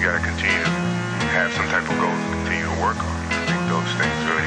you gotta continue to have some type of goals to continue to work on. I think those things really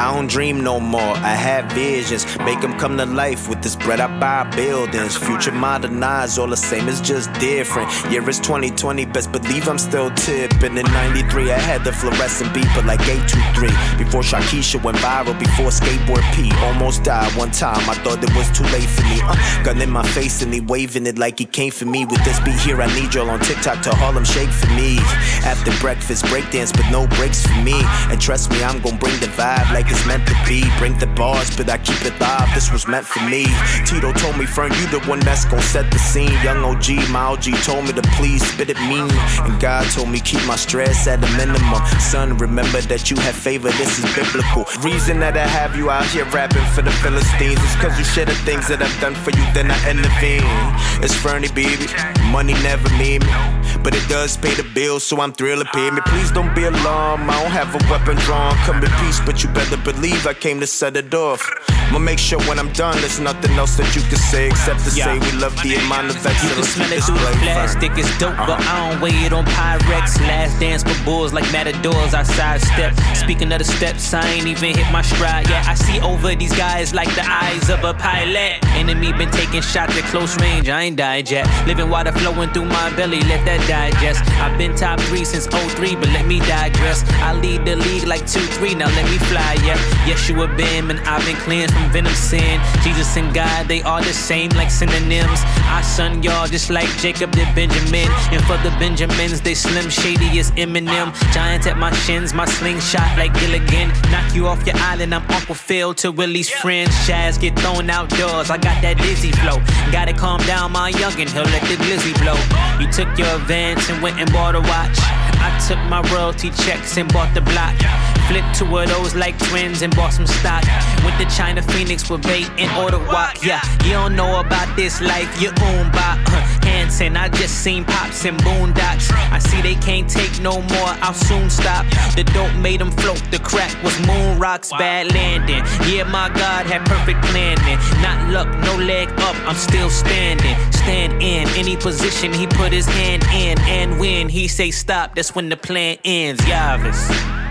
I don't dream no more. I have visions, make them come to life. With this bread, I buy buildings. Future modernized, all the same, it's just different. Year is 2020, best believe I'm still tipping. In 93, I had the fluorescent beeper like 823. Before Shakisha went viral, before skateboard P. Almost died one time, I thought it was too late for me. Uh, gun in my face and he waving it like he came for me. With this beat here, I need y'all on TikTok to Harlem Shake for me. After breakfast, breakdance, but no breaks for me. And trust me, I'm gonna bring the vibe like it's meant to be. Bring the bars, but I keep it live. This was meant for me. Tito told me, Fern, you the one that's gonna set the scene. Young OG, my OG told me to please spit it mean. And God told me keep my stress at a minimum. Son, remember that you have favor, this is biblical. Reason that I have you out here rapping for the Philistines is cause you share the things that I've done for you, then I intervene. It's Fernie, baby. Money never mean me. But it does pay the bills, so I'm thrilled to pay me. Please don't be alarmed. I don't have a weapon drawn. Come in peace, but you better believe I came to set it off. I'ma make sure when I'm done, there's nothing else that you can say except to say we love the amount of You can smell it through the plastic, it's dope, but I don't weigh it on Pyrex. Last dance for bulls like matadors, I sidestep. Speaking of the steps, I ain't even hit my stride yet. I see over these guys like the eyes of a pilot. Enemy been taking shots at close range, I ain't died yet. Living water flowing through my belly, let that digest. I've been top three since 03, but let me digress. I lead the league like 2 3, now let me fly, yeah. Yeshua been, and I've been cleansed venom sin. Jesus and God, they are the same like synonyms. I son y'all just like Jacob did Benjamin. And for the Benjamins, they slim shady as Eminem. Giants at my shins, my slingshot like Gilligan. Knock you off your island, I'm Uncle Phil to Willie's friends. Shaz get thrown outdoors, I got that dizzy flow. Gotta calm down, my youngin', he'll let the glizzy blow. You took your advance and went and bought a watch. I took my royalty checks and bought the block. Flipped two of those like twins and bought some stock. Went to China Phoenix with bait and order walk. Yeah, you don't know about this life, you own by uh, Hanson. I just seen pops and boondocks. I see they can't take no more, I'll soon stop. The dope made them float, the crack was moon rocks, bad landing. Yeah, my God had perfect planning. Not luck, no leg up, I'm still standing. Stand in any position he put his hand in. And when he say stop, that's when the plan ends. Yavis.